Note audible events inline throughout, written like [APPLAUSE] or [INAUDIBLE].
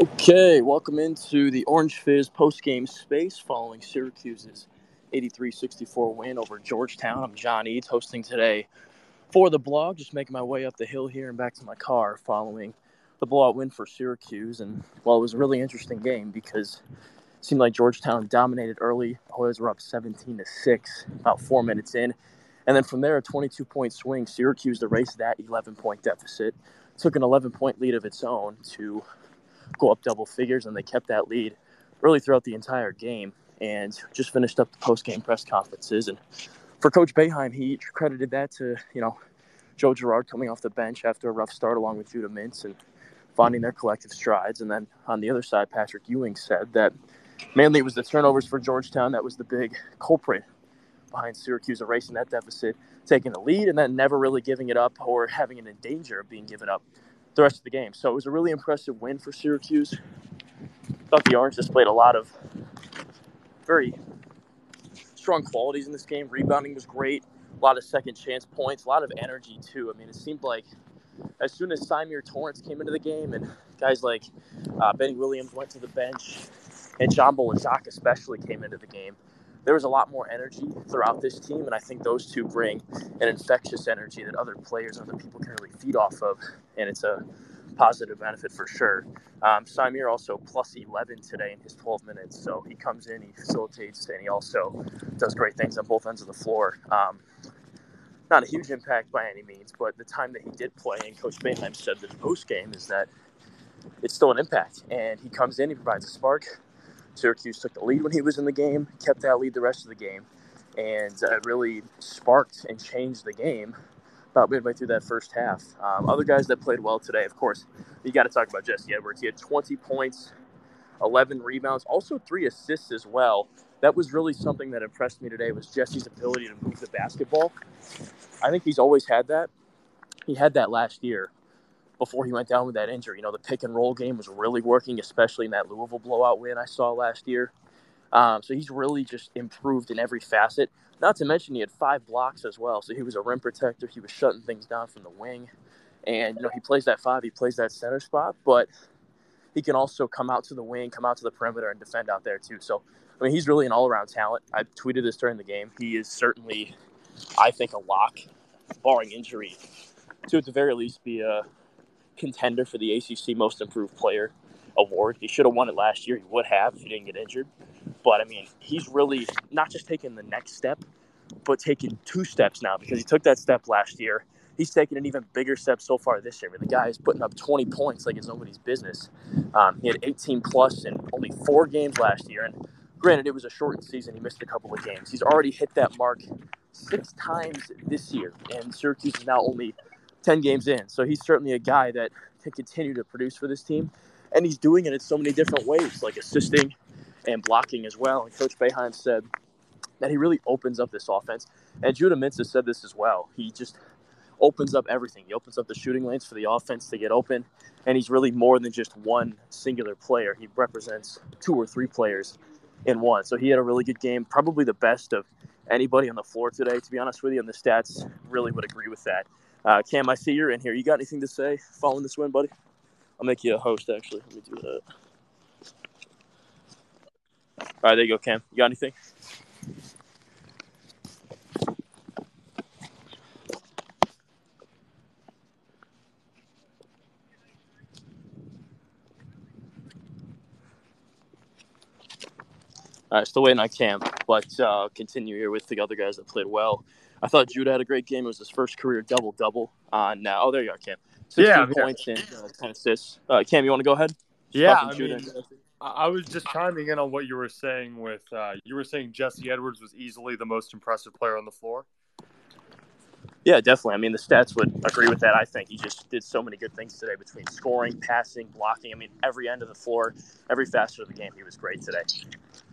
Okay, welcome into the Orange Fizz post-game space following Syracuse's 83-64 win over Georgetown. I'm John Eads hosting today for the blog, just making my way up the hill here and back to my car following the blowout win for Syracuse. And well, it was a really interesting game because it seemed like Georgetown dominated early. Hoyas were up 17 to 6 about four minutes in. And then from there, a 22 point swing, Syracuse erased that 11 point deficit, took an 11 point lead of its own to go up double figures, and they kept that lead really throughout the entire game. And just finished up the post game press conferences. And for Coach Boeheim, he credited that to you know Joe Girard coming off the bench after a rough start, along with Judah Mintz, and finding their collective strides. And then on the other side, Patrick Ewing said that mainly it was the turnovers for Georgetown that was the big culprit behind Syracuse erasing that deficit, taking the lead, and then never really giving it up or having it in danger of being given up the rest of the game. So it was a really impressive win for Syracuse. I Thought the Orange displayed a lot of very strong qualities in this game. Rebounding was great. A lot of second chance points, a lot of energy too. I mean, it seemed like as soon as Symir Torrence came into the game and guys like uh, Benny Williams went to the bench and John Bol Ajak especially came into the game, there was a lot more energy throughout this team, and I think those two bring an infectious energy that other players and other people can really feed off of, and it's a positive benefit for sure. Um, Symir also plus 11 today in his 12 minutes, so he comes in, he facilitates, and he also does great things on both ends of the floor. Um, not a huge impact by any means, but the time that he did play, and Coach Boeheim said this post game, is that it's still an impact, and he comes in, he provides a spark. Syracuse took the lead when he was in the game, kept that lead the rest of the game, and uh, really sparked and changed the game about midway through that first half. Um, other guys that played well today, of course, you got to talk about Jesse Edwards. He had 20 points, 11 rebounds, also three assists as well. That was really something that impressed me today was Jesse's ability to move the basketball. I think he's always had that. He had that last year before he went down with that injury. You know, the pick and roll game was really working, especially in that Louisville blowout win I saw last year. Um, so he's really just improved in every facet. Not to mention he had five blocks as well. So he was a rim protector. He was shutting things down from the wing, and you know he plays that five. He plays that center spot, but he can also come out to the wing, come out to the perimeter, and defend out there too. So I mean, he's really an all-around talent. I tweeted this during the game. He is certainly, I think, a lock, barring injury, to at the very least be a contender for the ACC Most Improved Player award. He should have won it last year. He would have if he didn't get injured. But I mean, he's really not just taking the next step, but taking two steps now because he took that step last year. He's taken an even bigger step so far this year. I mean, the guy is putting up 20 points like it's nobody's business. Um, he had 18 plus in only four games last year. And granted, it was a shortened season. He missed a couple of games. He's already hit that mark six times this year. And Syracuse is now only 10 games mm-hmm. in. So he's certainly a guy that can continue to produce for this team. And he's doing it in so many different ways, like assisting and blocking as well. And Coach Boeheim said that he really opens up this offense. And Judah Mintz has said this as well. He just opens up everything. He opens up the shooting lanes for the offense to get open. And he's really more than just one singular player. He represents two or three players in one. So he had a really good game, probably the best of anybody on the floor today, to be honest with you. And the stats really would agree with that. Uh, Cam, I see you're in here. You got anything to say following this win, buddy? I'll make you a host, actually. Let me do that. All right, there you go, Cam. You got anything? Right, still waiting on Cam, but uh, continue here with the other guys that played well. I thought Judah had a great game. It was his first career double double. Uh, now, oh, there you are, Cam. 16 Yeah, points and uh, 10 assists. Uh, Cam, you want to go ahead? Yeah, I Judah mean, I I was just chiming in on what you were saying with uh, you were saying Jesse Edwards was easily the most impressive player on the floor. Yeah, definitely. I mean, the stats would agree with that. I think he just did so many good things today between scoring, passing, blocking. I mean, every end of the floor, every facet of the game, he was great today.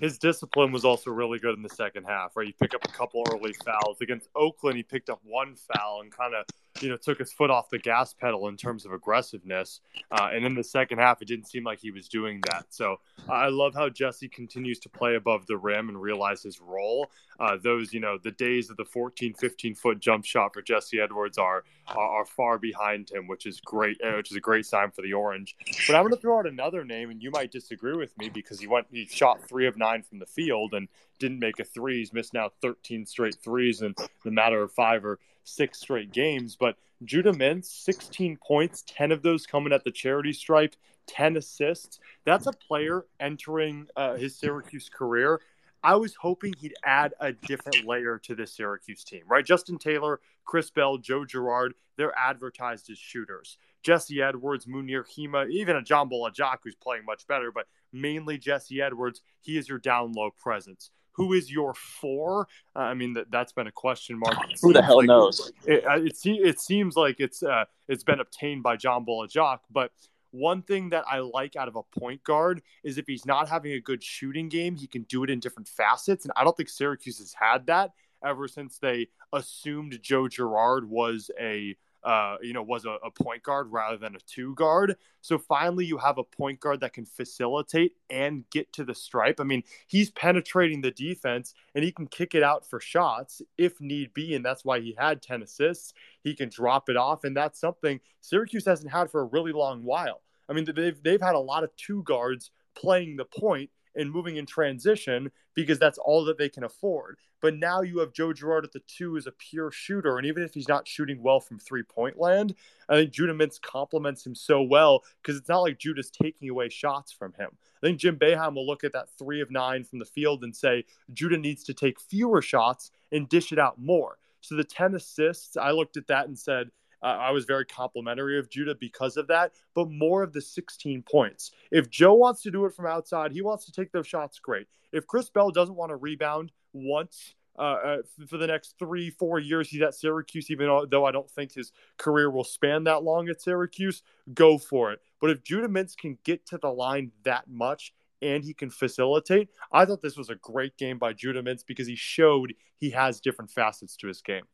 His discipline was also really good in the second half, right? He picked up a couple early fouls against Oakland. He picked up one foul and kind of you know, took his foot off the gas pedal in terms of aggressiveness. Uh, and in the second half, it didn't seem like he was doing that. So I love how Jesse continues to play above the rim and realize his role. Uh, those, you know, the days of the 14, 15 foot jump shot for Jesse Edwards are, are, are far behind him, which is great, uh, which is a great sign for the Orange. But I'm going to throw out another name, and you might disagree with me because he went, he shot three of nine from the field and didn't make a three. He's missed now 13 straight threes in the matter of five or six straight games. But Judah Mintz, 16 points, 10 of those coming at the charity stripe, 10 assists. That's a player entering uh, his Syracuse career. I was hoping he'd add a different layer to this Syracuse team, right? Justin Taylor, Chris Bell, Joe Girard, they're advertised as shooters. Jesse Edwards, Mounir Hima, even a John Bol Ajak who's playing much better, but mainly Jesse Edwards. He is your down low presence. Who is your four? Uh, I mean, that, that's been a question mark. [LAUGHS] Who the hell like, knows? It, it, it, seems like it's uh, it's been obtained by John Bol Ajak, but one thing that I like out of a point guard is if he's not having a good shooting game, he can do it in different facets. And I don't think Syracuse has had that ever since they assumed Joe Girard was a uh, you know, was a, a, point guard rather than a two guard. So finally, you have a point guard that can facilitate and get to the stripe. I mean, he's penetrating the defense and he can kick it out for shots if need be. And that's why he had 10 assists. He can drop it off. And that's something Syracuse hasn't had for a really long while. I mean, they've, they've had a lot of two guards playing the point and moving in transition because that's all that they can afford. But now you have Joe Girard at the two as a pure shooter. And even if he's not shooting well from three point land, I think Judah Mintz complements him so well because it's not like Judah's taking away shots from him. I think Jim Boeheim will look at that three of nine from the field and say Judah needs to take fewer shots and dish it out more. So the 10 assists, I looked at that and said, uh, I was very complimentary of Judah because of that, but more of the 16 points. If Joe wants to do it from outside, he wants to take those shots, great. If Chris Bell doesn't want to rebound once uh, uh, for the next three, four years he's at Syracuse, even though I don't think his career will span that long at Syracuse, go for it. But if Judah Mintz can get to the line that much and he can facilitate, I thought this was a great game by Judah Mintz because he showed he has different facets to his game.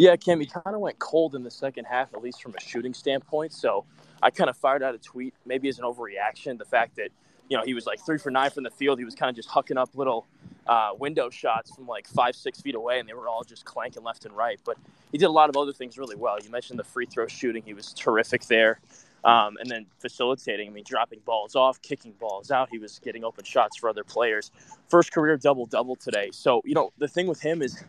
Yeah, Cam, he kind of went cold in the second half, at least from a shooting standpoint. So I kind of fired out a tweet, maybe as an overreaction. The fact that, you know, he was like three for nine from the field. He was kind of just hucking up little uh, window shots from like five, six feet away, and they were all just clanking left and right. But he did a lot of other things really well. You mentioned the free throw shooting, he was terrific there. Um, and then facilitating, I mean, dropping balls off, kicking balls out. He was getting open shots for other players. First career double double today. So, you know, the thing with him is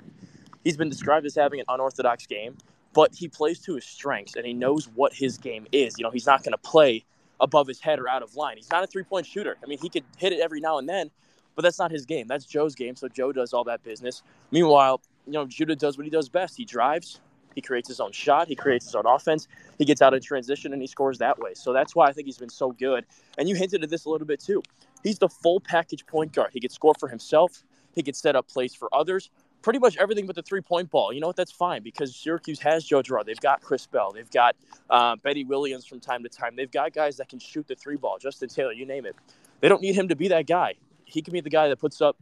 he's been described as having an unorthodox game, but he plays to his strengths and he knows what his game is. You know, he's not going to play above his head or out of line. He's not a three point shooter. I mean, he could hit it every now and then, but that's not his game. That's Joe's game. So Joe does all that business. Meanwhile, you know, Judah does what he does best. He drives, he creates his own shot, he creates his own offense, he gets out of transition, and he scores that way. So that's why I think he's been so good. And you hinted at this a little bit too. He's the full package point guard. He can score for himself, he can set up plays for others, pretty much everything but the three point ball. You know what? That's fine because Syracuse has Joe Girard. They've got Chris Bell. They've got uh, Benny Williams from time to time. They've got guys that can shoot the three ball. Justin Taylor, you name it. They don't need him to be that guy. He can be the guy that puts up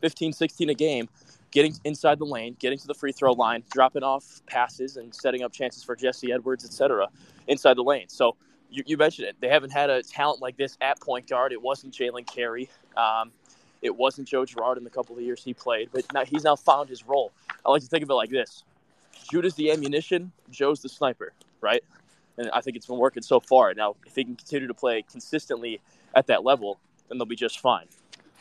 15, 16 a game, getting inside the lane, getting to the free throw line, dropping off passes, and setting up chances for Jesse Edwards, etc., inside the lane. So you, you, mentioned it. They haven't had a talent like this at point guard. It wasn't Jalen Carey. Um, it wasn't Joe Girard in the couple of years he played, but now he's now found his role. I like to think of it like this: Judah's the ammunition, Joe's the sniper, right? And I think it's been working so far. Now, if he can continue to play consistently at that level, then they'll be just fine.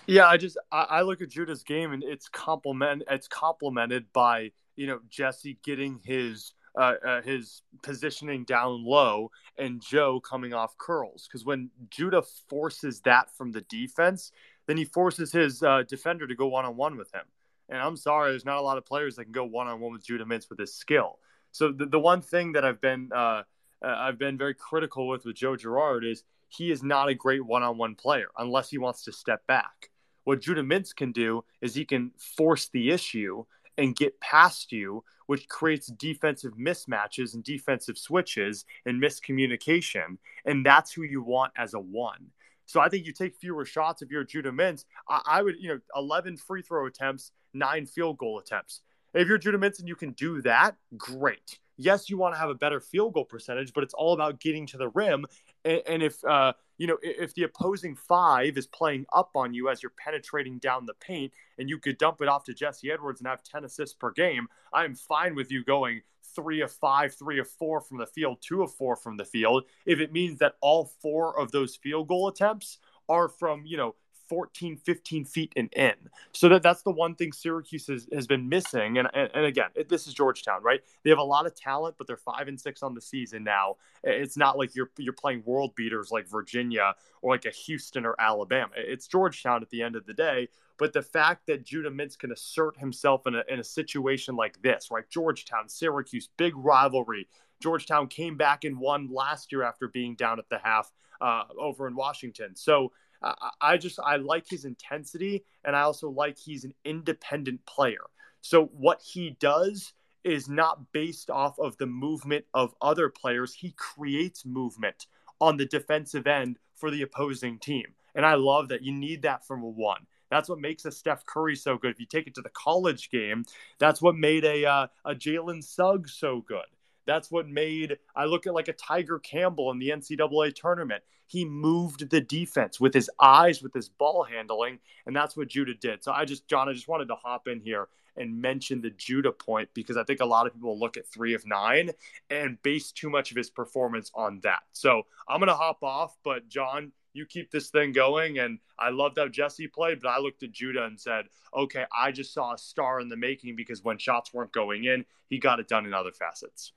Yeah, I just I, I look at Judah's game and it's complement it's complemented by you know Jesse getting his uh, uh, his positioning down low and Joe coming off curls. Because when Judah forces that from the defense, then he forces his uh, defender to go one on one with him. And I'm sorry, there's not a lot of players that can go one on one with Judah Mintz with his skill. So the, the one thing that I've been uh, uh, I've been very critical with with Joe Girard is he is not a great one on one player unless he wants to step back. What Judah Mintz can do is he can force the issue and get past you, which creates defensive mismatches and defensive switches and miscommunication. And that's who you want as a one. So I think you take fewer shots if you're Judah Mintz. I, I would, you know, 11 free throw attempts, nine field goal attempts. If you're Judah Mintz and you can do that, great. Yes, you want to have a better field goal percentage, but it's all about getting to the rim. And, and if uh, you know if the opposing five is playing up on you as you're penetrating down the paint, and you could dump it off to Jesse Edwards and have 10 assists per game, I'm fine with you going three of five, three of four from the field, two of four from the field, if it means that all four of those field goal attempts are from, you know, 14, 15 feet and in. So that that's the one thing Syracuse has, has been missing. And, and, and again, it, this is Georgetown, right? They have a lot of talent, but they're five and six on the season now. It's not like you're you're playing world beaters like Virginia or like a Houston or Alabama. It's Georgetown at the end of the day. But the fact that Judah Mintz can assert himself in a, in a situation like this, right? Georgetown, Syracuse, big rivalry. Georgetown came back and won last year after being down at the half uh, over in Washington. So I just I like his intensity, and I also like he's an independent player. So what he does is not based off of the movement of other players. He creates movement on the defensive end for the opposing team, and I love that. You need that from a one. That's what makes a Steph Curry so good. If you take it to the college game, that's what made a uh, a Jalen Suggs so good. That's what made I look at like a Tiger Campbell in the NCAA tournament. He moved the defense with his eyes, with his ball handling, and that's what Judah did. So I just, John, I just wanted to hop in here and mention the Judah point because I think a lot of people look at three of nine and base too much of his performance on that. So I'm gonna hop off, but John, you keep this thing going. And I loved how Jesse played, but I looked at Judah and said, okay, I just saw a star in the making because when shots weren't going in, he got it done in other facets.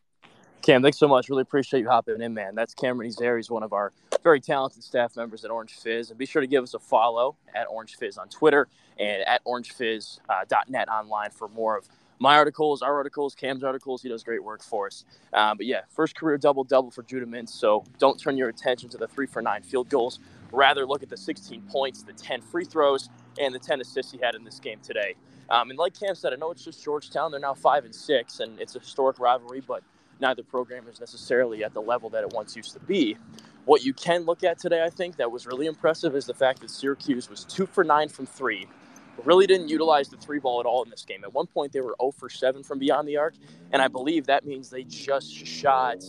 Cam, thanks so much. Really appreciate you hopping in, man. That's Cameron Ezer. He's one of our very talented staff members at Orange Fizz. And be sure to give us a follow at Orange Fizz on Twitter and at orangefizz.net uh, online for more of my articles, our articles, Cam's articles. He does great work for us. Uh, but yeah, first career double double for Judah Mintz. So don't turn your attention to the three for nine field goals. Rather, look at the 16 points, the 10 free throws, and the 10 assists he had in this game today. Um, and like Cam said, I know it's just Georgetown. They're now five and six, and it's a historic rivalry, but neither program is necessarily at the level that it once used to be. What you can look at today, I think, that was really impressive is the fact that Syracuse was two for nine from three. Really didn't utilize the three ball at all in this game. At one point, they were 0 for 7 from beyond the arc, and I believe that means they just shot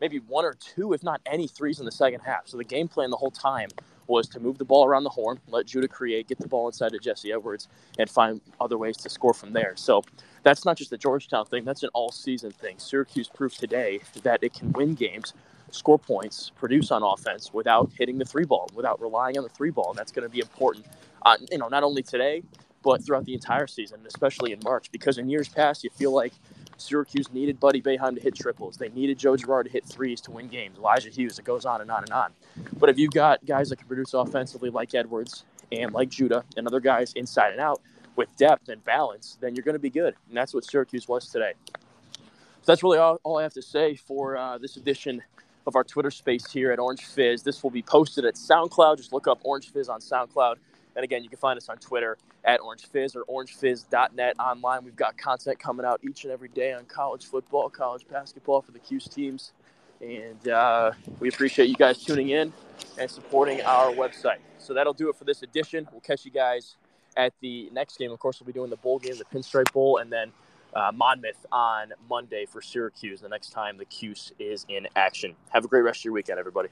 maybe one or two, if not any threes in the second half. So the game plan the whole time was to move the ball around the horn, let Judah create, get the ball inside to Jesse Edwards, and find other ways to score from there. So that's not just a Georgetown thing, that's an all season thing. Syracuse proved today that it can win games, score points, produce on offense without hitting the three ball, without relying on the three ball. And that's going to be important, uh, you know, not only today, but throughout the entire season, especially in March, because in years past, you feel like Syracuse needed Buddy Boeheim to hit triples. They needed Joe Girard to hit threes to win games. Elijah Hughes, it goes on and on and on. But if you've got guys that can produce offensively like Edwards and like Judah and other guys inside and out with depth and balance, then you're going to be good. And that's what Syracuse was today. So that's really all, all I have to say for uh, this edition of our Twitter space here at Orange Fizz. This will be posted at SoundCloud. Just look up Orange Fizz on SoundCloud. And again, you can find us on Twitter at Orange Fizz or orangefizz.net online. We've got content coming out each and every day on college football, college basketball for the Cuse teams. And uh, we appreciate you guys tuning in and supporting our website. So that'll do it for this edition. We'll catch you guys at the next game. Of course, we'll be doing the bowl game, the Pinstripe Bowl, and then uh, Monmouth on Monday for Syracuse the next time the Cuse is in action. Have a great rest of your weekend, everybody.